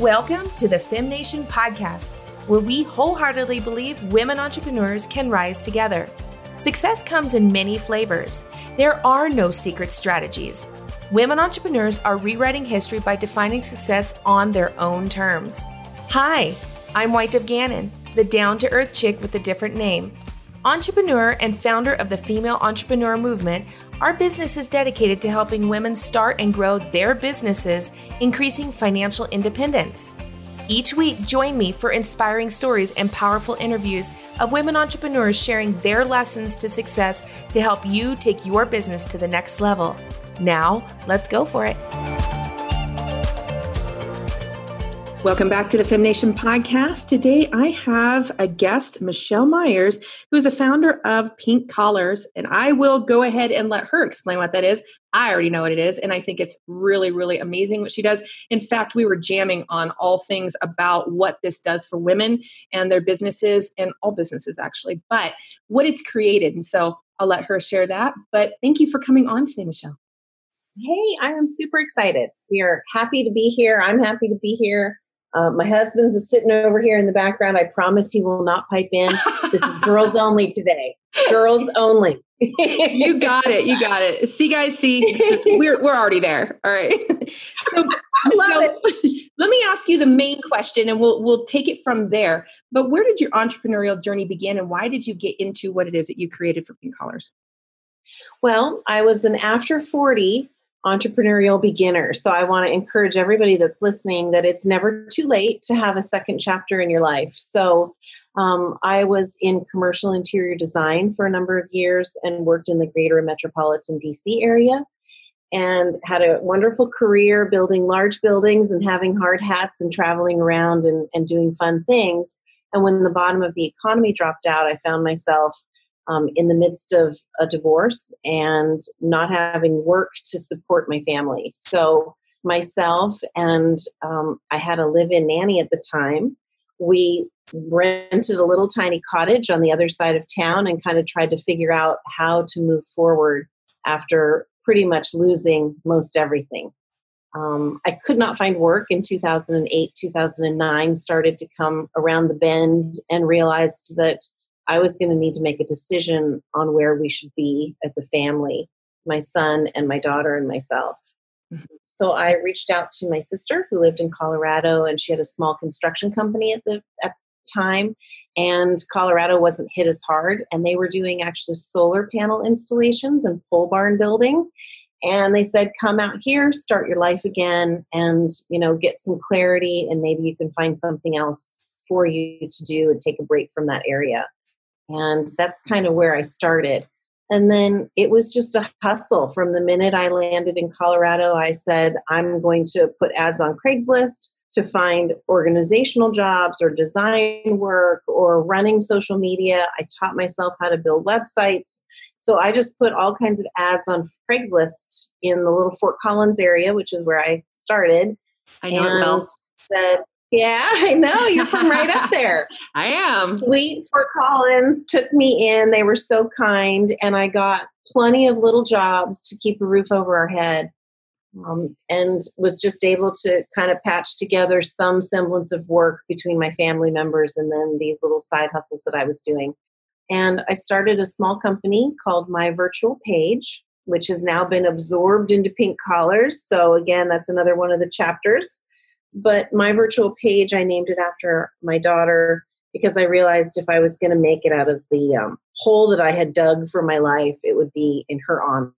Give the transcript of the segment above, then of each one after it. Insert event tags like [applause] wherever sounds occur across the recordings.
Welcome to the FemNation podcast, where we wholeheartedly believe women entrepreneurs can rise together. Success comes in many flavors. There are no secret strategies. Women entrepreneurs are rewriting history by defining success on their own terms. Hi, I'm White of Gannon, the down to earth chick with a different name. Entrepreneur and founder of the Female Entrepreneur Movement, our business is dedicated to helping women start and grow their businesses, increasing financial independence. Each week, join me for inspiring stories and powerful interviews of women entrepreneurs sharing their lessons to success to help you take your business to the next level. Now, let's go for it. Welcome back to the FemNation podcast. Today I have a guest, Michelle Myers, who is the founder of Pink Collars, and I will go ahead and let her explain what that is. I already know what it is, and I think it's really, really amazing what she does. In fact, we were jamming on all things about what this does for women and their businesses, and all businesses actually, but what it's created. And so I'll let her share that. But thank you for coming on today, Michelle. Hey, I am super excited. We are happy to be here. I'm happy to be here. Uh, my husband's is sitting over here in the background. I promise he will not pipe in. This is [laughs] girls only today. Girls only. you got it. You got it. See, guys, see, we're we're already there. All right. [laughs] So, Michelle, [laughs] let me ask you the main question, and we'll we'll take it from there. But where did your entrepreneurial journey begin, and why did you get into what it is that you created for Pink Collars? Well, I was an after forty entrepreneurial beginner. So I want to encourage everybody that's listening that it's never too late to have a second chapter in your life. So um, I was in commercial interior design for a number of years and worked in the greater metropolitan DC area and had a wonderful career building large buildings and having hard hats and traveling around and, and doing fun things. And when the bottom of the economy dropped out, I found myself um, in the midst of a divorce and not having work to support my family. So, myself and um, I had a live in nanny at the time. We rented a little tiny cottage on the other side of town and kind of tried to figure out how to move forward after pretty much losing most everything. Um, I could not find work in 2008, 2009, started to come around the bend and realized that I was going to need to make a decision on where we should be as a family, my son and my daughter and myself. Mm-hmm. So I reached out to my sister who lived in Colorado and she had a small construction company at the at the time and Colorado wasn't hit as hard and they were doing actually solar panel installations and pole barn building and they said come out here start your life again and you know get some clarity and maybe you can find something else for you to do and take a break from that area and that's kind of where I started. And then it was just a hustle. From the minute I landed in Colorado, I said, I'm going to put ads on Craigslist to find organizational jobs or design work or running social media. I taught myself how to build websites. So I just put all kinds of ads on Craigslist in the little Fort Collins area, which is where I started. I know and it well. Said, yeah, I know. You're from right up there. [laughs] I am. Sweet Fort Collins took me in. They were so kind, and I got plenty of little jobs to keep a roof over our head. Um, and was just able to kind of patch together some semblance of work between my family members and then these little side hustles that I was doing. And I started a small company called My Virtual Page, which has now been absorbed into Pink Collars. So, again, that's another one of the chapters. But my virtual page, I named it after my daughter because I realized if I was going to make it out of the um, hole that I had dug for my life, it would be in her honor.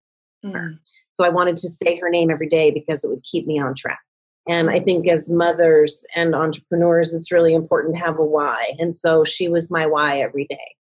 Mm. So I wanted to say her name every day because it would keep me on track. And I think as mothers and entrepreneurs, it's really important to have a why. And so she was my why every day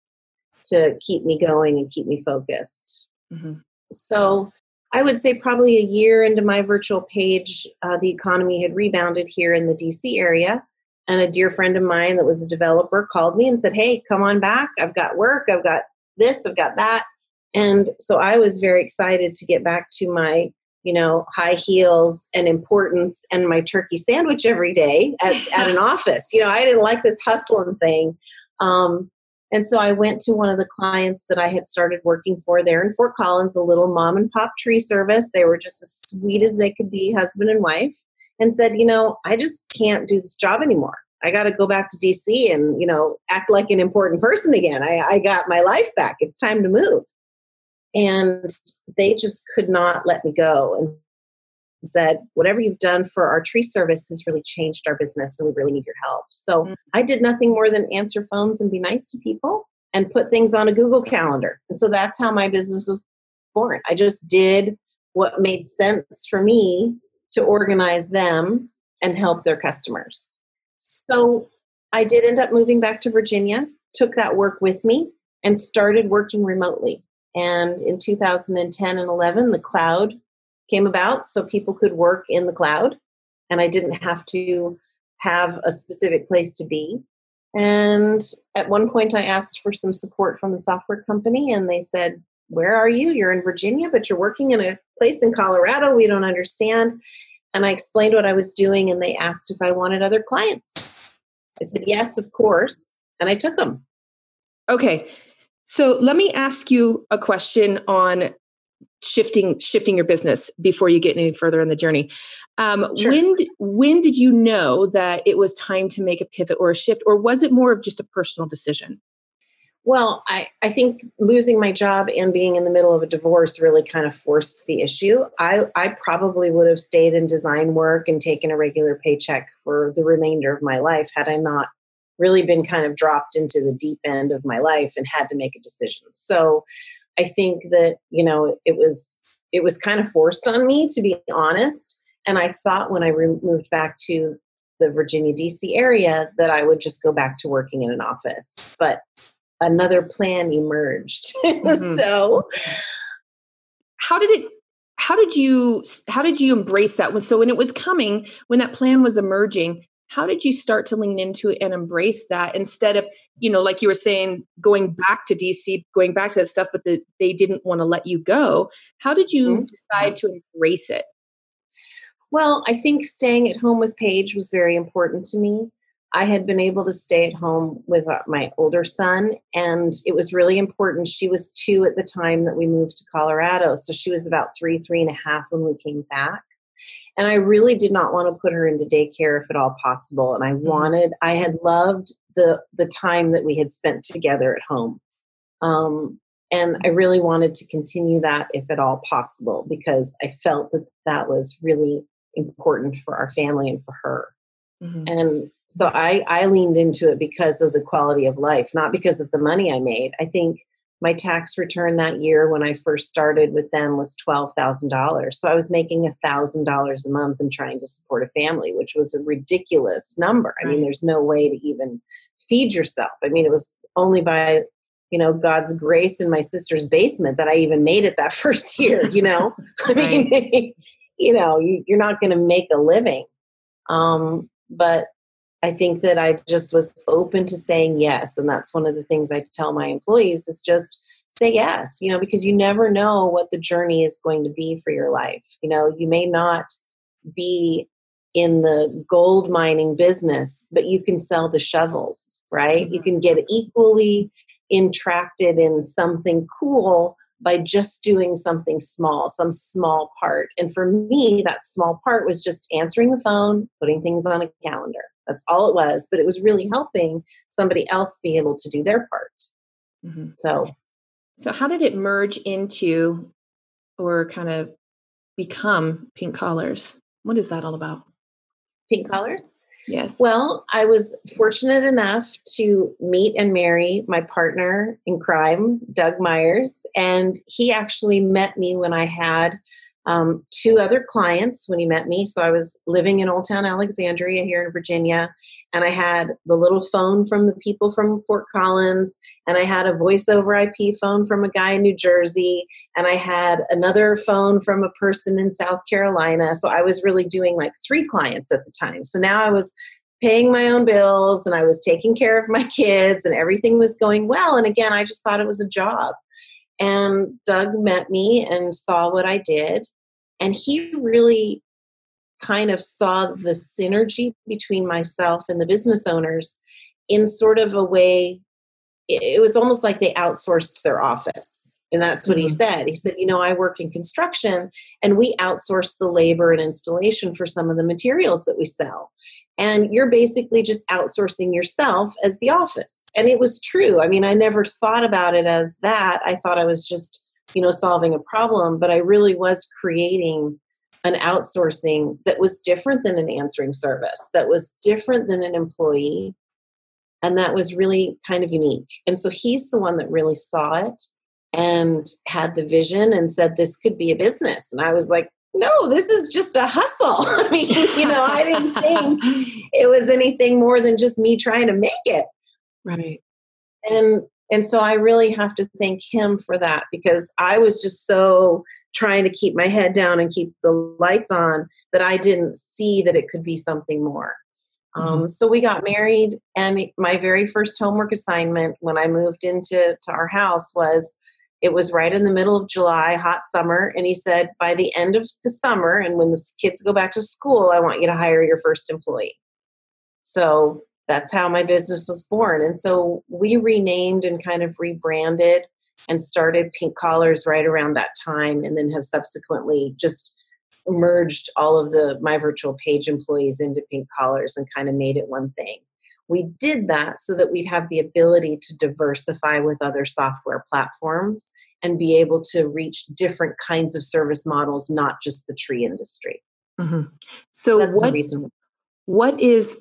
to keep me going and keep me focused. Mm-hmm. So I would say probably a year into my virtual page, uh, the economy had rebounded here in the DC area. And a dear friend of mine that was a developer called me and said, Hey, come on back. I've got work. I've got this. I've got that. And so I was very excited to get back to my, you know, high heels and importance and my turkey sandwich every day at, at an [laughs] office. You know, I didn't like this hustling thing. Um, and so I went to one of the clients that I had started working for there in Fort Collins, a little mom and pop tree service. They were just as sweet as they could be, husband and wife. and said, you know, I just can't do this job anymore. I got to go back to DC and, you know, act like an important person again. I, I got my life back. It's time to move. And they just could not let me go said, whatever you've done for our tree service has really changed our business and we really need your help. So mm-hmm. I did nothing more than answer phones and be nice to people and put things on a Google Calendar. And so that's how my business was born. I just did what made sense for me to organize them and help their customers. So I did end up moving back to Virginia, took that work with me, and started working remotely. And in 2010 and 11, the cloud came about so people could work in the cloud, and I didn't have to have a specific place to be. And at one point, I asked for some support from the software company, and they said, Where are you? You're in Virginia, but you're working in a place in Colorado. We don't understand. And I explained what I was doing, and they asked if I wanted other clients. I said, Yes, of course. And I took them. Okay. So let me ask you a question on shifting shifting your business before you get any further in the journey. Um, sure. When when did you know that it was time to make a pivot or a shift, or was it more of just a personal decision? Well, I, I think losing my job and being in the middle of a divorce really kind of forced the issue. I, I probably would have stayed in design work and taken a regular paycheck for the remainder of my life had I not really been kind of dropped into the deep end of my life and had to make a decision. So I think that, you know, it was it was kind of forced on me to be honest. And I thought when I re- moved back to the Virginia DC area that I would just go back to working in an office. But another plan emerged. [laughs] Mm-hmm. so how did it how did you how did you embrace that so when it was coming when that plan was emerging how did you start to lean into it and embrace that instead of you know like you were saying going back to dc going back to that stuff but the, they didn't want to let you go? How did you mm-hmm. decide to embrace it? Well i think staying at home with paige was very important to me. I had been able to stay at home with uh, my older son and it was really important. She was two at the time that we moved to colorado so she was about three three and a half when we came back and I really did not want to put her into daycare if at all possible. And I mm-hmm. wanted, I had loved the the time that we had spent together at home. Um, and I really wanted to continue that if at all possible because I felt that that was really important for our family and for her. Mm-hmm. And so I, I leaned into it because of the quality of life, not because of the money I made. I think my tax return that year when I first started with them was $12,000. So I was making $1,000 a month and trying to support a family, which was a ridiculous number. I mean, there's no way to even feed yourself. I mean, it was only by you know god's grace in my sister's basement that i even made it that [laughs] first year you know i [laughs] mean [laughs] you know you, are not going to make a living um, but I think that I just was open to saying yes. And that's one of the things I tell my employees is just say yes, you know, because you never know what the journey is going to be for your life. You know, you may not be in the gold mining business, but you can sell the shovels, right? Mm-hmm. You can get equally entracted in something cool by just doing something small, some small part. And for me, that small part was just answering the phone, putting things on a calendar. That's all it was. But it was really helping somebody else be able to do their part. Mm-hmm. So, so how did it merge into or kind of become pink collars? What is that all about? Pink collars? Yes. Well, I was fortunate enough to meet and marry my partner in crime, Doug Myers, and he actually met me when I had um, two other clients when he met me. So I was living in Old Town Alexandria here in Virginia, and I had the little phone from the people from Fort Collins, and I had a voice over IP phone from a guy in New Jersey, and I had another phone from a person in South Carolina. So I was really doing like three clients at the time. So now I was paying my own bills and I was taking care of my [laughs] kids and everything was going well. And again, I just thought it was a job. And Doug met me and saw what I did. And he really kind of saw the synergy between myself and the business owners in sort of a way it was almost like they outsourced their office. And that's what mm-hmm. he said. He said, You know, I work in construction and we outsource the labor and installation for some of the materials that we sell. And you're basically just outsourcing yourself as the office. And it was true. I mean, I never thought about it as that. I thought I was just, you know, solving a problem, but I really was creating an outsourcing that was different than an answering service, that was different than an employee, and that was really kind of unique. And so he's the one that really saw it and had the vision and said this could be a business. And I was like, no, this is just a hustle. [laughs] I mean, you know, I didn't [laughs] think it was anything more than just me trying to make it. Right. And and so I really have to thank him for that because I was just so trying to keep my head down and keep the lights on that I didn't see that it could be something more. Um, mm-hmm. Um, so we got married, and my very first homework assignment when I moved into to our house was it was right in the middle of July, hot summer, and he said, by the end of the summer, and when the kids go back to school, I want you to hire your first employee. So that's how my business was born. And so we renamed and kind of rebranded and started Pink Collars right around that time, and then have subsequently just merged all of the my virtual page employees into Pink Collars and kind of made it one thing. We did that so that we'd have the ability to diversify with other software platforms and be able to reach different kinds of service models, not just the tree industry. Mm-hmm. So, That's what, what is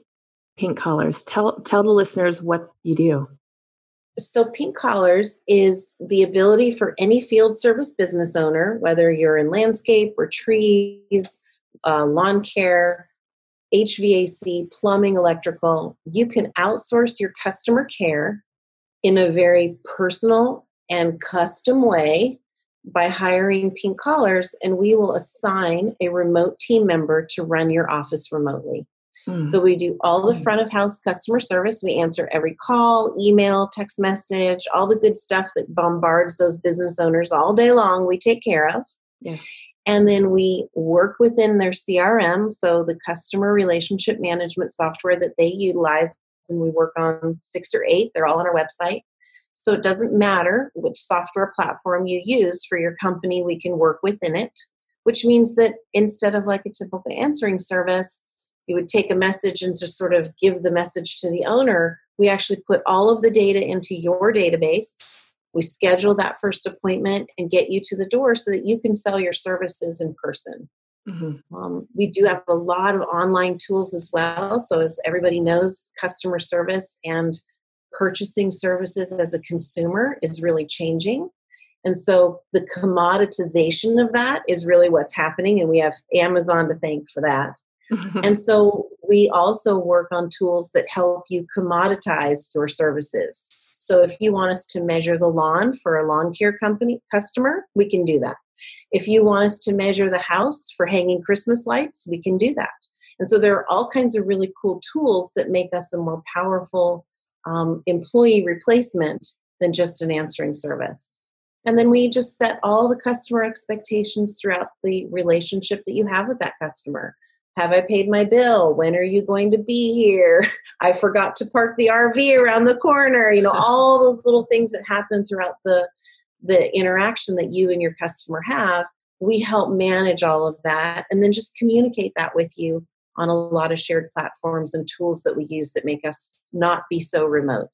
Pink Collars? Tell tell the listeners what you do. So, Pink Collars is the ability for any field service business owner, whether you're in landscape or trees, uh, lawn care, HVAC, plumbing, electrical, you can outsource your customer care in a very personal and custom way by hiring Pink Collars, and we will assign a remote team member to run your office remotely. Mm. So we do all the hmm. front of house customer service. We answer every call, email, text message, all the good stuff that bombards those business owners all day long. We take care of. Yes. And then we work within their CRM, so the customer relationship management software that they utilize, and we work on six or eight. They're all on our website. So it doesn't matter which software platform you use for your company, we can work within it, which means that instead of like a typical answering service, you would take a message and just sort of give the message to the owner. We actually put all of the data into your database we schedule that first appointment and get you to the door so that you can sell your services in person. Mm-hmm. Um, we do have a lot of online tools as well. So, as everybody knows, customer service and purchasing services as a consumer is really changing. And so, the commoditization of that is really what's happening. And we have Amazon to thank for that. And [laughs] so, we also work on tools that help you commoditize your services. So if you want us to measure the lawn for a lawn care company customer, we can do that. If you want us to measure the house for hanging Christmas lights, we can do that. And so there are all kinds of really cool tools that make us a more powerful um, employee replacement than just an answering service. And then we just set all the customer expectations throughout the relationship that you have with that customer. Have I paid my bill? When are you going to be here? [laughs] I forgot to park the RV around the corner. You know, [laughs] all those little things that happen throughout the the interaction that you and your customer have. We help manage all of that and then just communicate that with you on a lot of shared platforms and tools that we use that make us not be so remote.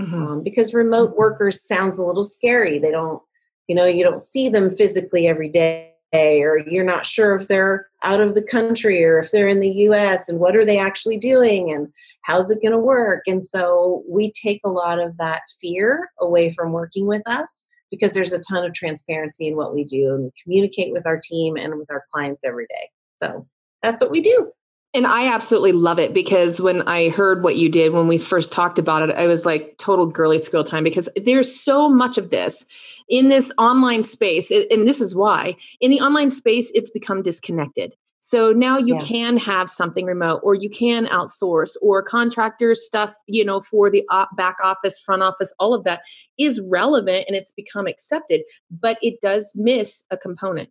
Mm-hmm. Um, because remote mm-hmm. workers sounds a little scary. They don't, you know, you don't see them physically every day or you're not sure if they're out of the country or if they're in the US and what are they actually doing and how's it going to work. And so we take a lot of that fear away from working with us because there's a ton of transparency in what we do and we communicate with our team and with our clients every day. So that's what we do. And I absolutely love it because when I heard what you did when we first talked about it, I was like total girly school time because there's so much of this in this online space. And this is why in the online space, it's become disconnected. So now you yeah. can have something remote or you can outsource or contractors stuff, you know, for the back office, front office, all of that is relevant and it's become accepted, but it does miss a component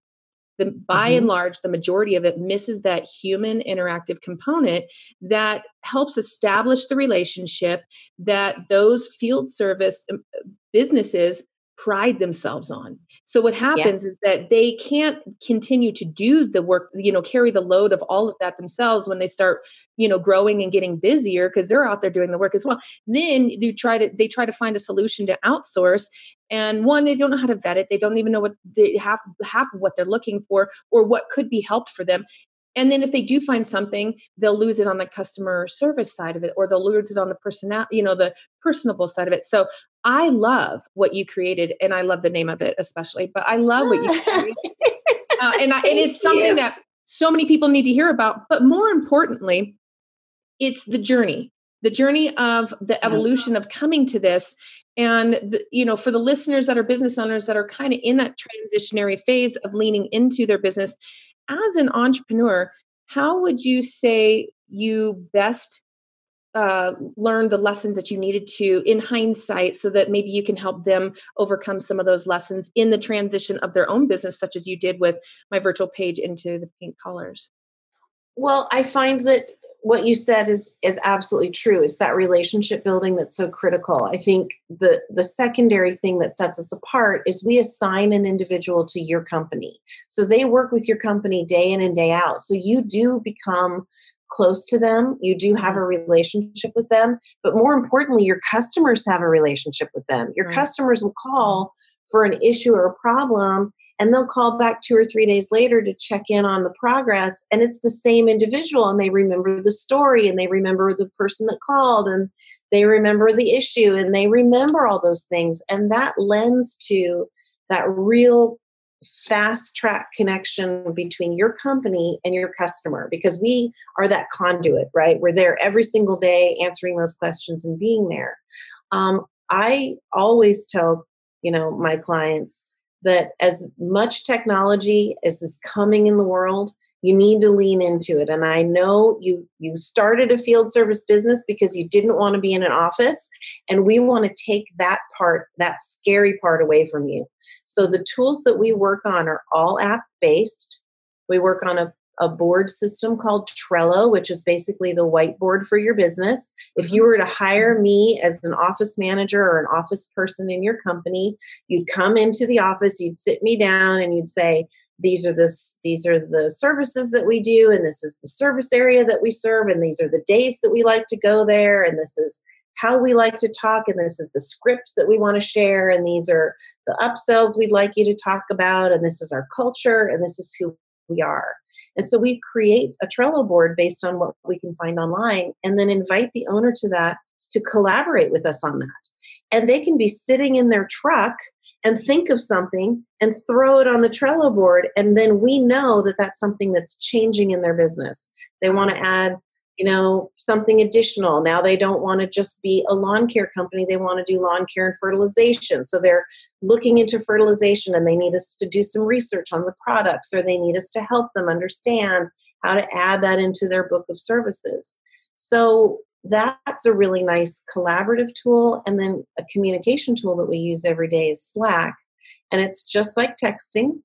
the by mm-hmm. and large the majority of it misses that human interactive component that helps establish the relationship that those field service um, businesses pride themselves on. So what happens yeah. is that they can't continue to do the work, you know, carry the load of all of that themselves when they start, you know, growing and getting busier because they're out there doing the work as well. Then you try to they try to find a solution to outsource and one they don't know how to vet it. They don't even know what they half half of what they're looking for or what could be helped for them. And then if they do find something, they'll lose it on the customer service side of it, or they'll lose it on the personal, you know, the personable side of it. So I love what you created, and I love the name of it especially. But I love what you created, [laughs] uh, and I, and it's something you. that so many people need to hear about. But more importantly, it's the journey, the journey of the evolution of coming to this. And the, you know, for the listeners that are business owners that are kind of in that transitionary phase of leaning into their business, as an entrepreneur, how would you say you best uh, learn the lessons that you needed to in hindsight so that maybe you can help them overcome some of those lessons in the transition of their own business, such as you did with my virtual page into the pink collars? Well, I find that what you said is is absolutely true. It's that relationship building that's so critical. I think the the secondary thing that sets us apart is we assign an individual to your company. So they work with your company day in and day out. So you do become close to them you do have a mm-hmm. relationship with them but more importantly your customers have a relationship with them. Your right. customers will call mm-hmm. for an issue or a problem and they'll call back two or three days later to check in on the progress and it's the same individual and they remember the story and they remember the person that called and they remember the issue and they remember all those things and that lends to that real fast track connection between your company and your customer because we are that conduit right? We're there every single day answering those questions and being there. Um, i always tell you know my clients that as much technology as is coming in the world you need to lean into it and i know you you started a field service business because you didn't want to be in an office and we want to take that part that scary part away from you so the tools that we work on are all app based we work on a a board system called Trello, which is basically the whiteboard for your business. If you mm-hmm. were to hire me as an office manager or an office person in your company, you'd come into the office, you'd sit me down, and you'd say, these are the these are the services that we do and this is the service area that we serve and these are the days that we like to go there and this is how we like to talk and this is the script that we want to share and these are the upsells we'd like you to talk about and this is our culture and this is who we are and so we create a Trello board based on what we can find online and then invite the owner to that to collaborate with us on that. And they can be sitting in their truck and think of something and throw it on the Trello board. And then we know that that's something that's changing in their business. They want to add you know something additional now they don't want to just be a lawn care company they want to do lawn care and fertilization so they're looking into fertilization and they need us to do some research on the products or they need us to help them understand how to add that into their book of services so that's a really nice collaborative tool and then a communication tool that we use every day is slack and it's just like texting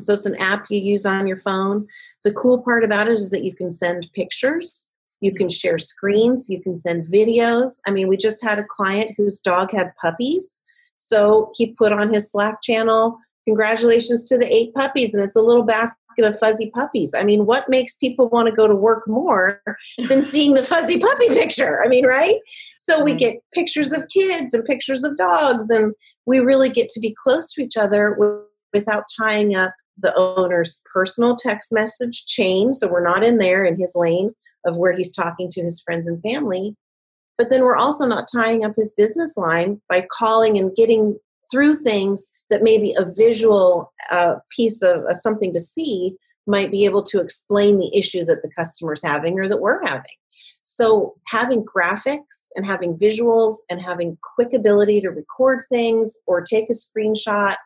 so it's an app you use on your phone. The cool part about it is that you can send pictures, you can share screens, you can send videos. I mean, we just had a client whose dog had puppies. So he put on his Slack channel, congratulations to the eight puppies, and it's a little basket of fuzzy puppies. I mean, what makes people want to go to work more [laughs] than seeing the fuzzy puppy picture? I mean, right? So we mm-hmm. get pictures of kids and pictures of dogs, and we really get to be close to each other without tying up the owner's personal text message chain. So we're not in there in his lane of where he's talking to his friends and family. But then we're also not tying up his business line by calling and getting through things that maybe a visual uh, piece of uh, something to see might be able to explain the issue that the customer's having or that we're having. So, having graphics and having visuals and having quick ability to record things or take a screenshot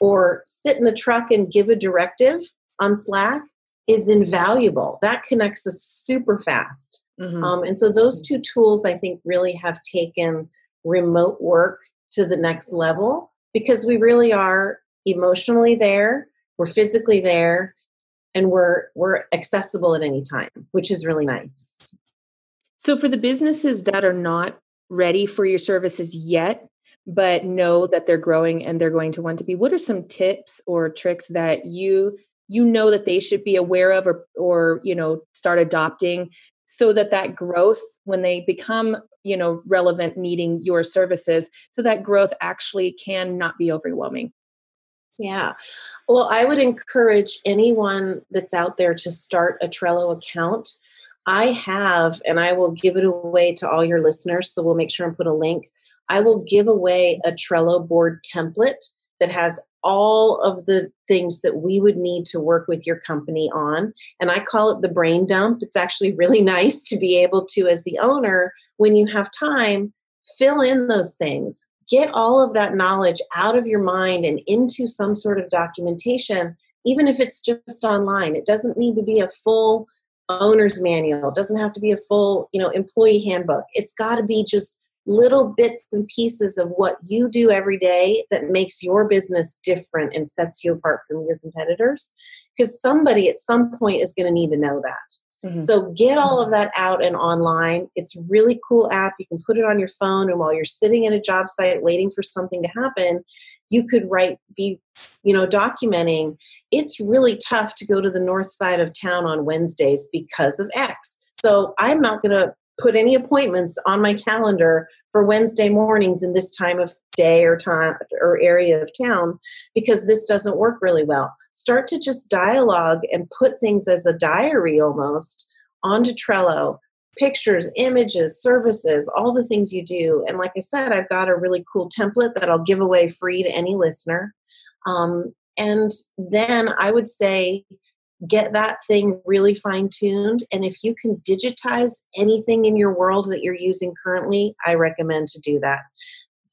or sit in the truck and give a directive on Slack is invaluable. That connects us super fast. Mm-hmm. Um, and so those two tools, I think, really have taken remote work to the next level because we really are emotionally there. we're physically there and we're we're accessible at any time which is really nice so for the businesses that are not ready for your services yet but know that they're growing and they're going to want to be what are some tips or tricks that you you know that they should be aware of or or you know start adopting so that that growth when they become you know relevant needing your services so that growth actually can not be overwhelming yeah. Well, I would encourage anyone that's out there to start a Trello account. I have, and I will give it away to all your listeners. So we'll make sure and put a link. I will give away a Trello board template that has all of the things that we would need to work with your company on. And I call it the brain dump. It's actually [laughs] really nice to be able to, as the owner, when you have time, fill in those things get all of that knowledge out of your mind and into some sort of documentation even if it's just online it doesn't need to be a full owner's manual it doesn't have to be a full you know employee handbook it's got to be just little bits and pieces of what you do every day that makes your business different and sets you apart from your competitors because somebody at some point is going to need to know that Mm-hmm. So get all of that out and online. It's a really cool app. You can put it on your phone and while you're sitting at a job site waiting for something to happen, you could write be you know documenting. It's really tough to go to the north side of town on Wednesdays because of X. So I'm not going to put any appointments on my calendar for Wednesday mornings in this time of day or time or area of town because this doesn't work really well. Start to just dialogue and put things as a diary almost onto Trello. Pictures, images, services, all the things you do. And like I said, I've got a really cool template that I'll give away free to any listener. Um, and then I would say get that thing really fine tuned. And if you can digitize anything in your world that you're using currently, I recommend to do that.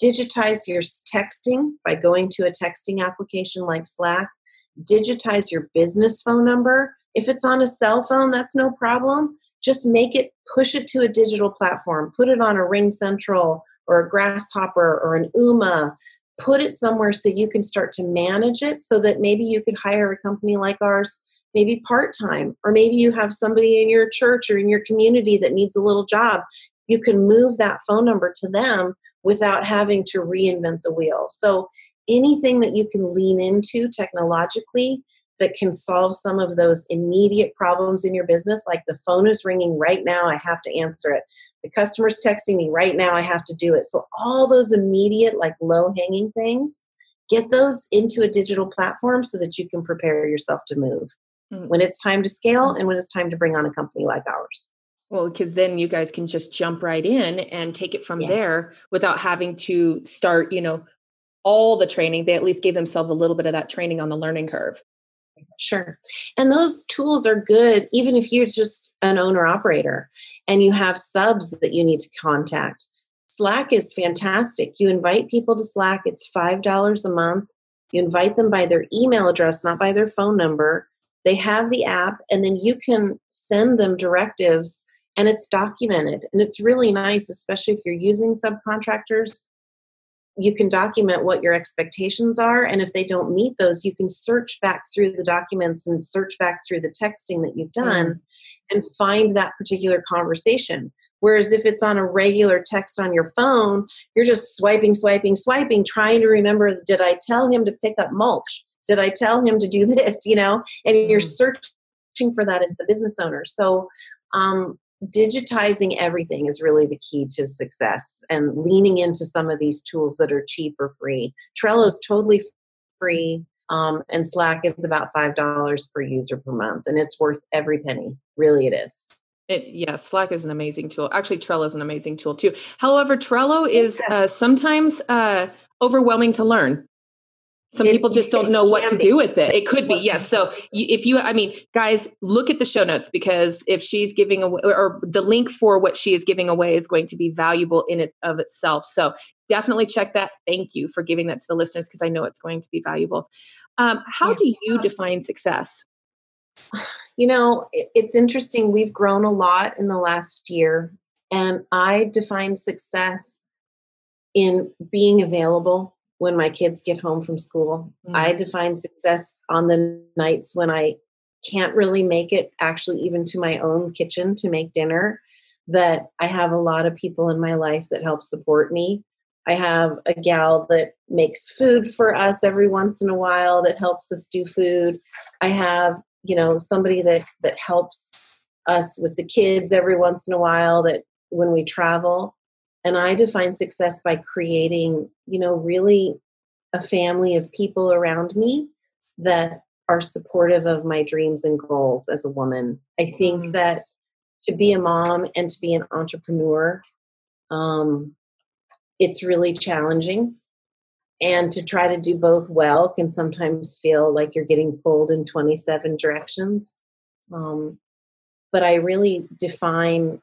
Digitize your texting by going to a texting application like Slack. Digitize your business phone number. If it's on a cell phone, that's no problem. Just make it, push it to a digital platform. Put it on a RingCentral or a Grasshopper or an Ooma put it somewhere so you can start to manage it so that maybe you could hire a company like ours maybe part time, or maybe you have somebody in your church or in your community that needs a little job. You can move that phone number to them without having to reinvent the wheel. So, anything that you can lean into technologically that can solve some of those immediate problems in your business, like the phone is ringing right now, I have to answer it. The customer's texting me right now, I have to do it. So, all those immediate, like low hanging things, get those into a digital platform so that you can prepare yourself to move mm-hmm. when it's time to scale and when it's time to bring on a company like ours. Well, because then you guys can just jump right in and take it from yeah. there without having to start, you know, all the training. They at least gave themselves a little bit of that training on the learning curve. Sure. And those tools are good even if you're just an owner operator and you have subs that you need to contact. Slack is fantastic. You invite people to Slack, it's $5 a month. You invite them by their email address, not by their phone number. They have the app, and then you can send them directives, and it's documented. And it's really nice, especially if you're using subcontractors. You can document what your expectations are, and if they don't meet those, you can search back through the documents and search back through the texting that you've done mm and find that particular conversation. Whereas if it's on a regular text on your phone, you're just swiping, swiping, swiping, trying to remember did I tell him to pick up mulch? Did I tell him to do [laughs] this? You know, and you're mm-hmm. searching for that as the business owner. So, um, digitizing everything is really the key to success and leaning into some of these tools that are cheap or free. Trello is totally free. Um, and Slack is about five dollars per user per month, and it's worth every penny. Really, it is. It, yeah, Slack is an amazing tool. Actually, Trello is an amazing tool too. However, Trello is uh, sometimes uh, overwhelming to learn some it, people just don't know what to be. do with it. It could be, yes. So if you, I mean, guys, look at the show notes because if she's giving away, or the link for what she is giving away is going to be valuable in it of itself. So definitely check that. Thank you for giving that to the listeners because I know it's going to be valuable. Um, how yeah. do you define success? You know, it's interesting. We've grown a lot in the last year, and I define success in being available when my kids get home from school. Mm. I define success on the nights when I can't really make it actually even to my own kitchen to make dinner that I have a lot of people in my life that help support me. I have a gal that makes food for us every once in a while that helps us do food. I have, you know, somebody that that helps us with the kids every once in a while that when we travel. And I define success by creating, you know, really a family of people around me that are supportive of my dreams and goals as a woman. I think mm. that to be a mom and to be an entrepreneur, um, it's really challenging. And to try to do both well can sometimes feel like you're getting pulled in 27 directions. Um, but I really define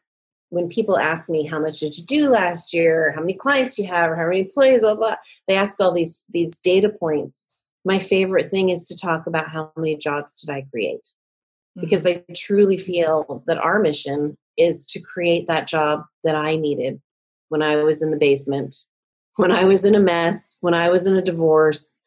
when people ask me how much did you do last year, how many clients you have, or how many employees, blah blah. They ask all these these data points. My favorite thing is to talk about how many jobs did I create, because mm. I truly feel that our mission is to create that job that I needed when I was in the basement, when I was in a mess, when I was in a divorce,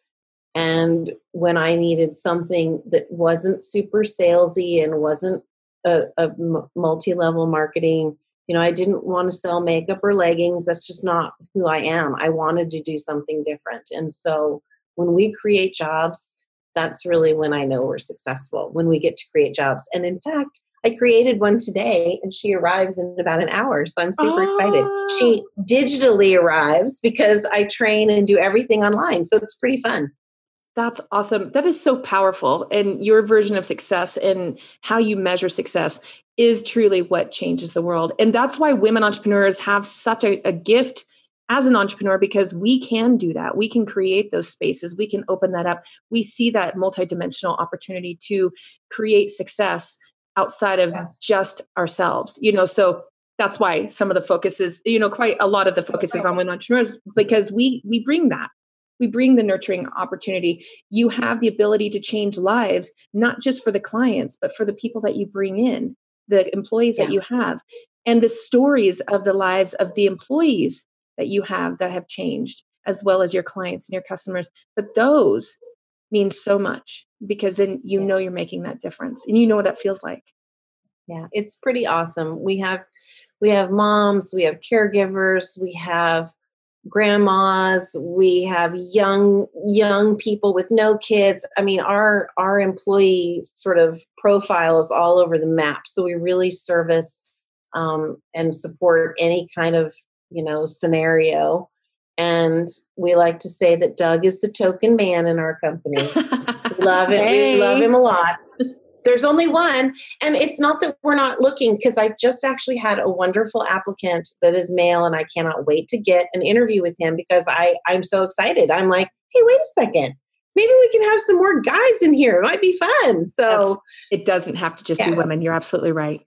and when I needed something that wasn't super salesy and wasn't a, a multi-level marketing you know i didn't want to sell makeup or leggings that's just not who i am i wanted to do something different and so when we create jobs that's really when i know we're successful when we get to create jobs and in fact i created one today and she arrives in about an hour so i'm super oh. excited she oh. digitally arrives because i train and do everything online so it's pretty fun that's awesome. That is so powerful. And your version of success and how you measure success is truly what changes the world. And that's why women entrepreneurs have such a, a, gift as an entrepreneur because we can do that. We can create those spaces, we can open that up. We see that multidimensional opportunity to create success outside of yes. just ourselves. You know, so that's why some of the focus is, you know, quite a lot of the focus is on women entrepreneurs because we we bring that we bring the nurturing opportunity you have the ability to change lives not just for the clients but for the people that you bring in the employees yeah. that you have and the stories of the lives of the employees that you have that have changed as well as your clients and your customers but those mean so much because then you yeah. know you're making that difference and you know what that feels like yeah it's pretty awesome we have we have moms we have caregivers we have grandmas we have young young people with no kids. I mean our our employee sort of profile is all over the map. So we really service um, and support any kind of you know scenario. And we like to say that doug is the token man in our company. We love it hey. we love him a lot there's only one. And it's not that we're not looking because i just actually had a wonderful applicant that is male and i cannot wait to get an interview with him because i i'm so excited. I'm like hey wait a second. Maybe we can have some more guys in here. It might be fun. So That's, it doesn't have to just yes. be women. You're absolutely right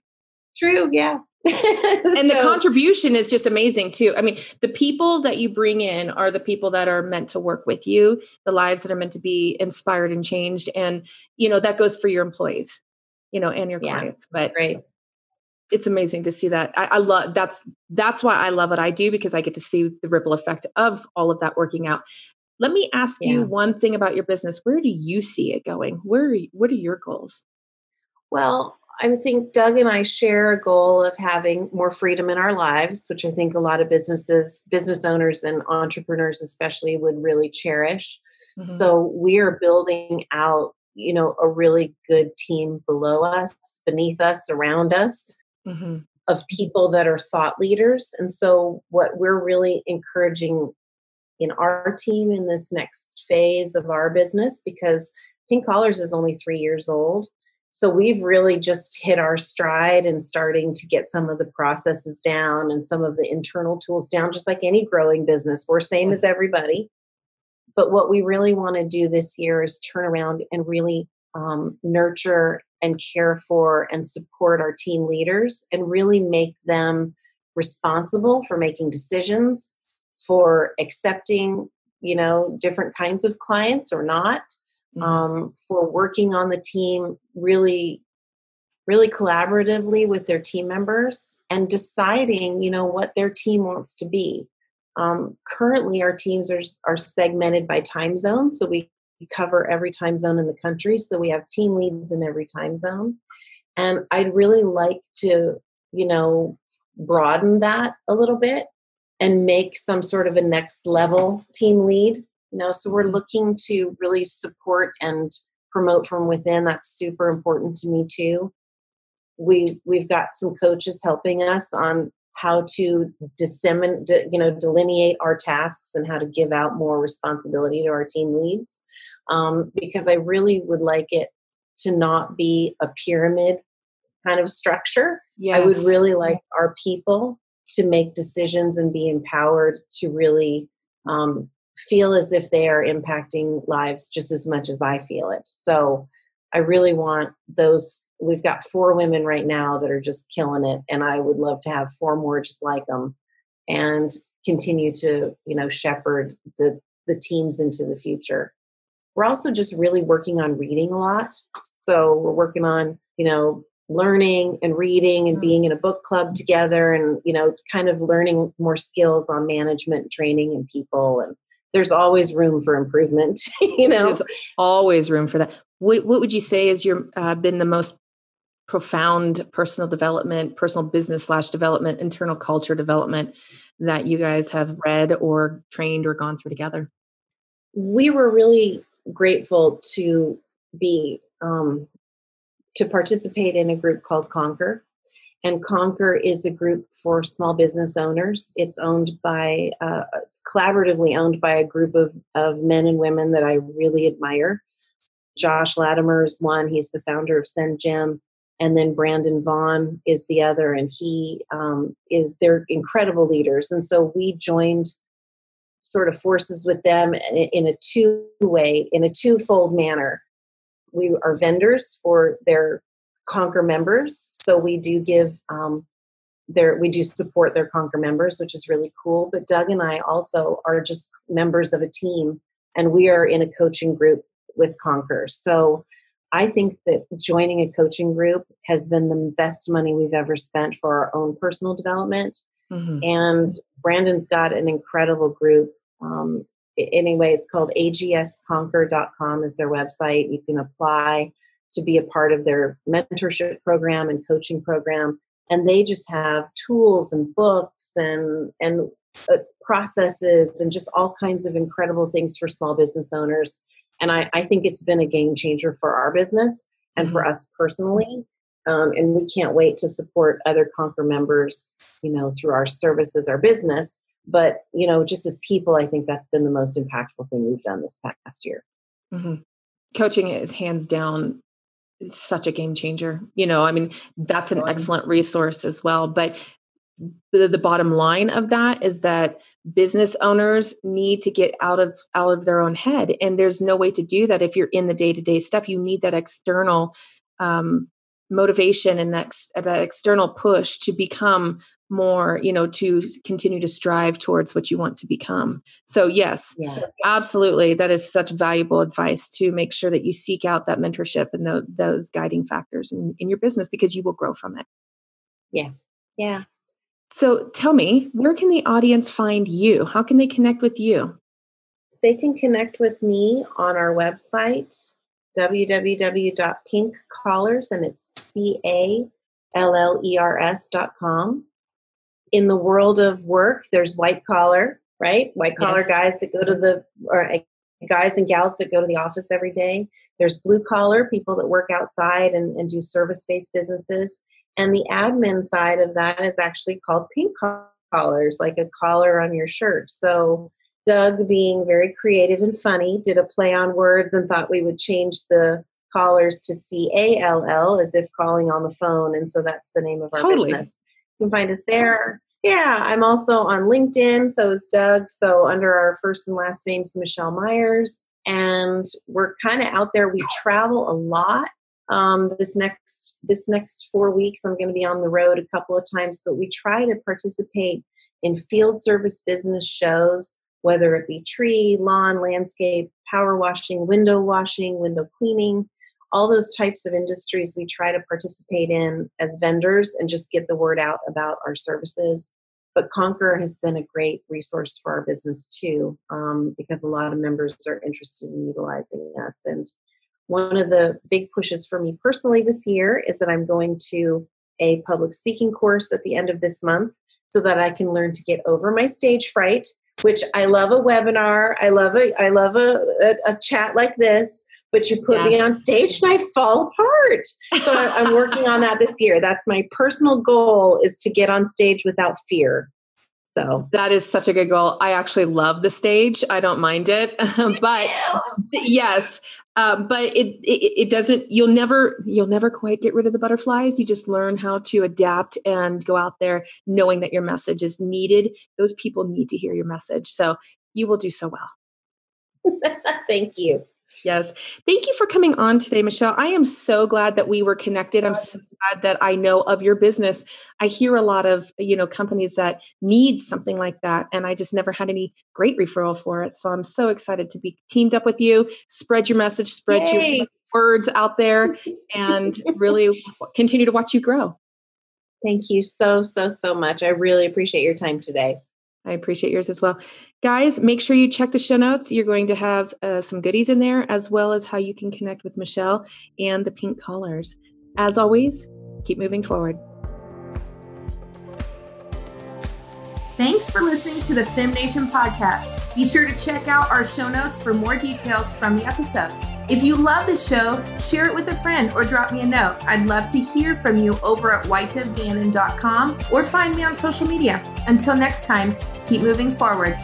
true yeah [laughs] and the contribution is just amazing too. I mean, the people that you bring in are the people that are meant to work with you, the lives that are meant to be inspired and changed. And, you know, that goes for your employees, you know, and your yeah, clients. But great. It's amazing to see that. I, I love that's that's why I love what I do because I get to see the ripple effect of all of that working out. Let me ask yeah. you one thing about your business. Where do you see it going? Where are, what are your goals? Well, I think Doug and I share a goal of having more freedom in our lives, which I think a lot of businesses, business owners, and entrepreneurs especially would really cherish. Mm-hmm. So we are building out, you know, a really good team below us, beneath us, around us. Mm-hmm. Of people that are thought leaders. And so, what we're really encouraging in our team in this next phase of our business, because Pink Collars is only three years old, so we've really just hit our stride and starting to get some of the processes down and some of the internal tools down, just like any growing business. We're same as everybody. But what we really want to do this year is turn around and really um, nurture and care for and support our team leaders and really make them responsible for making decisions, for accepting, you know, different kinds of clients or not mm-hmm. um, for working on the team really really collaboratively with their team members and deciding you know what their team wants to be Um, currently, our teams are, are segmented by time zone, so we cover every time zone in the country. So we have team leads in every time zone. And I'd really like to, you know, broaden that a little bit and make some sort of a next level team lead. You know, so we're looking to really support and promote from within. That's super important to me too. We we've got some coaches helping us on how to disseminate, you know, delineate our tasks and how to give out more responsibility to our team leads. Um, because I really would like it to not be a pyramid kind of structure. Yes. I would really like yes. our people to make decisions and be empowered to really um, feel as if they are impacting lives just as much as I feel it. So I really want those. We've got four women right now that are just killing it, and I would love to have four more just like them, and continue to you know shepherd the the teams into the future. We're also just really working on reading a lot. So we're working on you know learning and reading and mm. being in a book club together and you know kind of learning more skills on management training and people and there's always room for improvement [laughs] you know? There's always room for that. What, what would you say has your uh, been the most profound personal development personal business slash development internal culture development that you guys have read or trained or gone through together? We were really grateful to be um, to participate in a group called conquer and conquer is a group for small business owners. It's owned by uh, it's collaboratively owned by a group of, of men and women that i really admire. Josh latimer is one. He's the founder of SendJim and then brandon vaughn is the other. And he um, is they're incredible leaders. And so we joined sort of forces with them in a two way in a twofold manner. We are vendors for their Conquer members, so we do give um, their we do support their Conquer members, which is really cool. But Doug and I also are just members of a team, and we are in a coaching group with Conquer. So I think that joining a coaching group has been the best money we've ever spent for our own personal development. Mm-hmm. And Brandon's got an incredible group. Um, anyway, it's called agsconquer.com is their website. You can apply to be a part of their mentorship program and coaching program. And they just have tools and books and, and uh, processes and just all kinds of incredible things for small business owners. And I, I think it's been a game changer for our business and mm-hmm. for us personally. Um, and we can't wait to support other Conquer members, you know, through our services, our business, but you know just as people i think that's been the most impactful thing we've done this past year mm-hmm. coaching is hands down such a game changer you know i mean that's an excellent resource as well but the, the bottom line of that is that business owners need to get out of out of their own head and there's no way to do that if you're in the day-to-day stuff. You need that external um, motivation and that, that external push to become more you know to continue to strive towards what you want to become. So yes yeah. absolutely that is such valuable advice to make sure that you seek out that mentorship and the, those guiding factors in, in your business because you will grow from it. Yeah. Yeah. So tell me where can the audience find you? How can they connect with you? They can connect with me on our website www.pinkcallers and it's c a l l e r s dot com in the world of work, there's white collar, right? White collar yes. guys that go to the, or eh, guys and gals that go to the office every day. There's blue collar people that work outside and, and do service based businesses. And the admin side of that is actually called pink collars, like a collar on your shirt. So Doug, being very creative and funny, did a play on words and thought we would change the callers to C A L L as if calling on the phone. And so that's the name of our totally. business You can find us there. Yeah, I'm also on LinkedIn. So is Doug. So under our first and last names, Michelle Myers. And we're kind of out there. We travel a lot. Um, this next this next four weeks, I'm going to be on the road a couple of times. But we try to participate in field service business shows, whether it be tree, lawn, landscape, power washing, window washing, window cleaning all those types of industries we try to participate in as vendors and just get the word out about our services. but Conquer has been a great resource for our business too, um, because a lot of members are interested in utilizing us. And one of the big pushes for me personally this year is that I'm going to a public speaking course at the end of this month so that I can learn to get over my stage fright. Which I love a webinar, I love a I love a, a, a chat like this, but you put yes. me on stage and I fall apart. So I'm working on that this year. That's my personal goal is to get on stage without fear. So that is such a good goal. I actually love the stage. I don't mind it, [laughs] but yes, um, but it, it it doesn't. You'll never you'll never quite get rid of the butterflies. You just learn how to adapt and go out there knowing that your message is needed. Those people need to hear your message. So you will do so well. [laughs] Thank you. Yes. Thank you for coming on today, Michelle. I am so glad that we were connected. I'm so glad that I know of your business. I hear a lot of, you know, companies that need something like that and I just never had any great referral for it. So I'm so excited to be teamed up with you, spread your message, spread Yay. your words out there and really [laughs] continue to watch you grow. Thank you so so so much. I really appreciate your time today. I appreciate yours as well. Guys, make sure you check the show notes. You're going to have uh, some goodies in there, as well as how you can connect with Michelle and the pink collars. As always, keep moving forward. Thanks for listening to the FemNation podcast. Be sure to check out our show notes for more details from the episode. If you love the show, share it with a friend or drop me a note. I'd love to hear from you over at whitedovgannon.com or find me on social media. Until next time, keep moving forward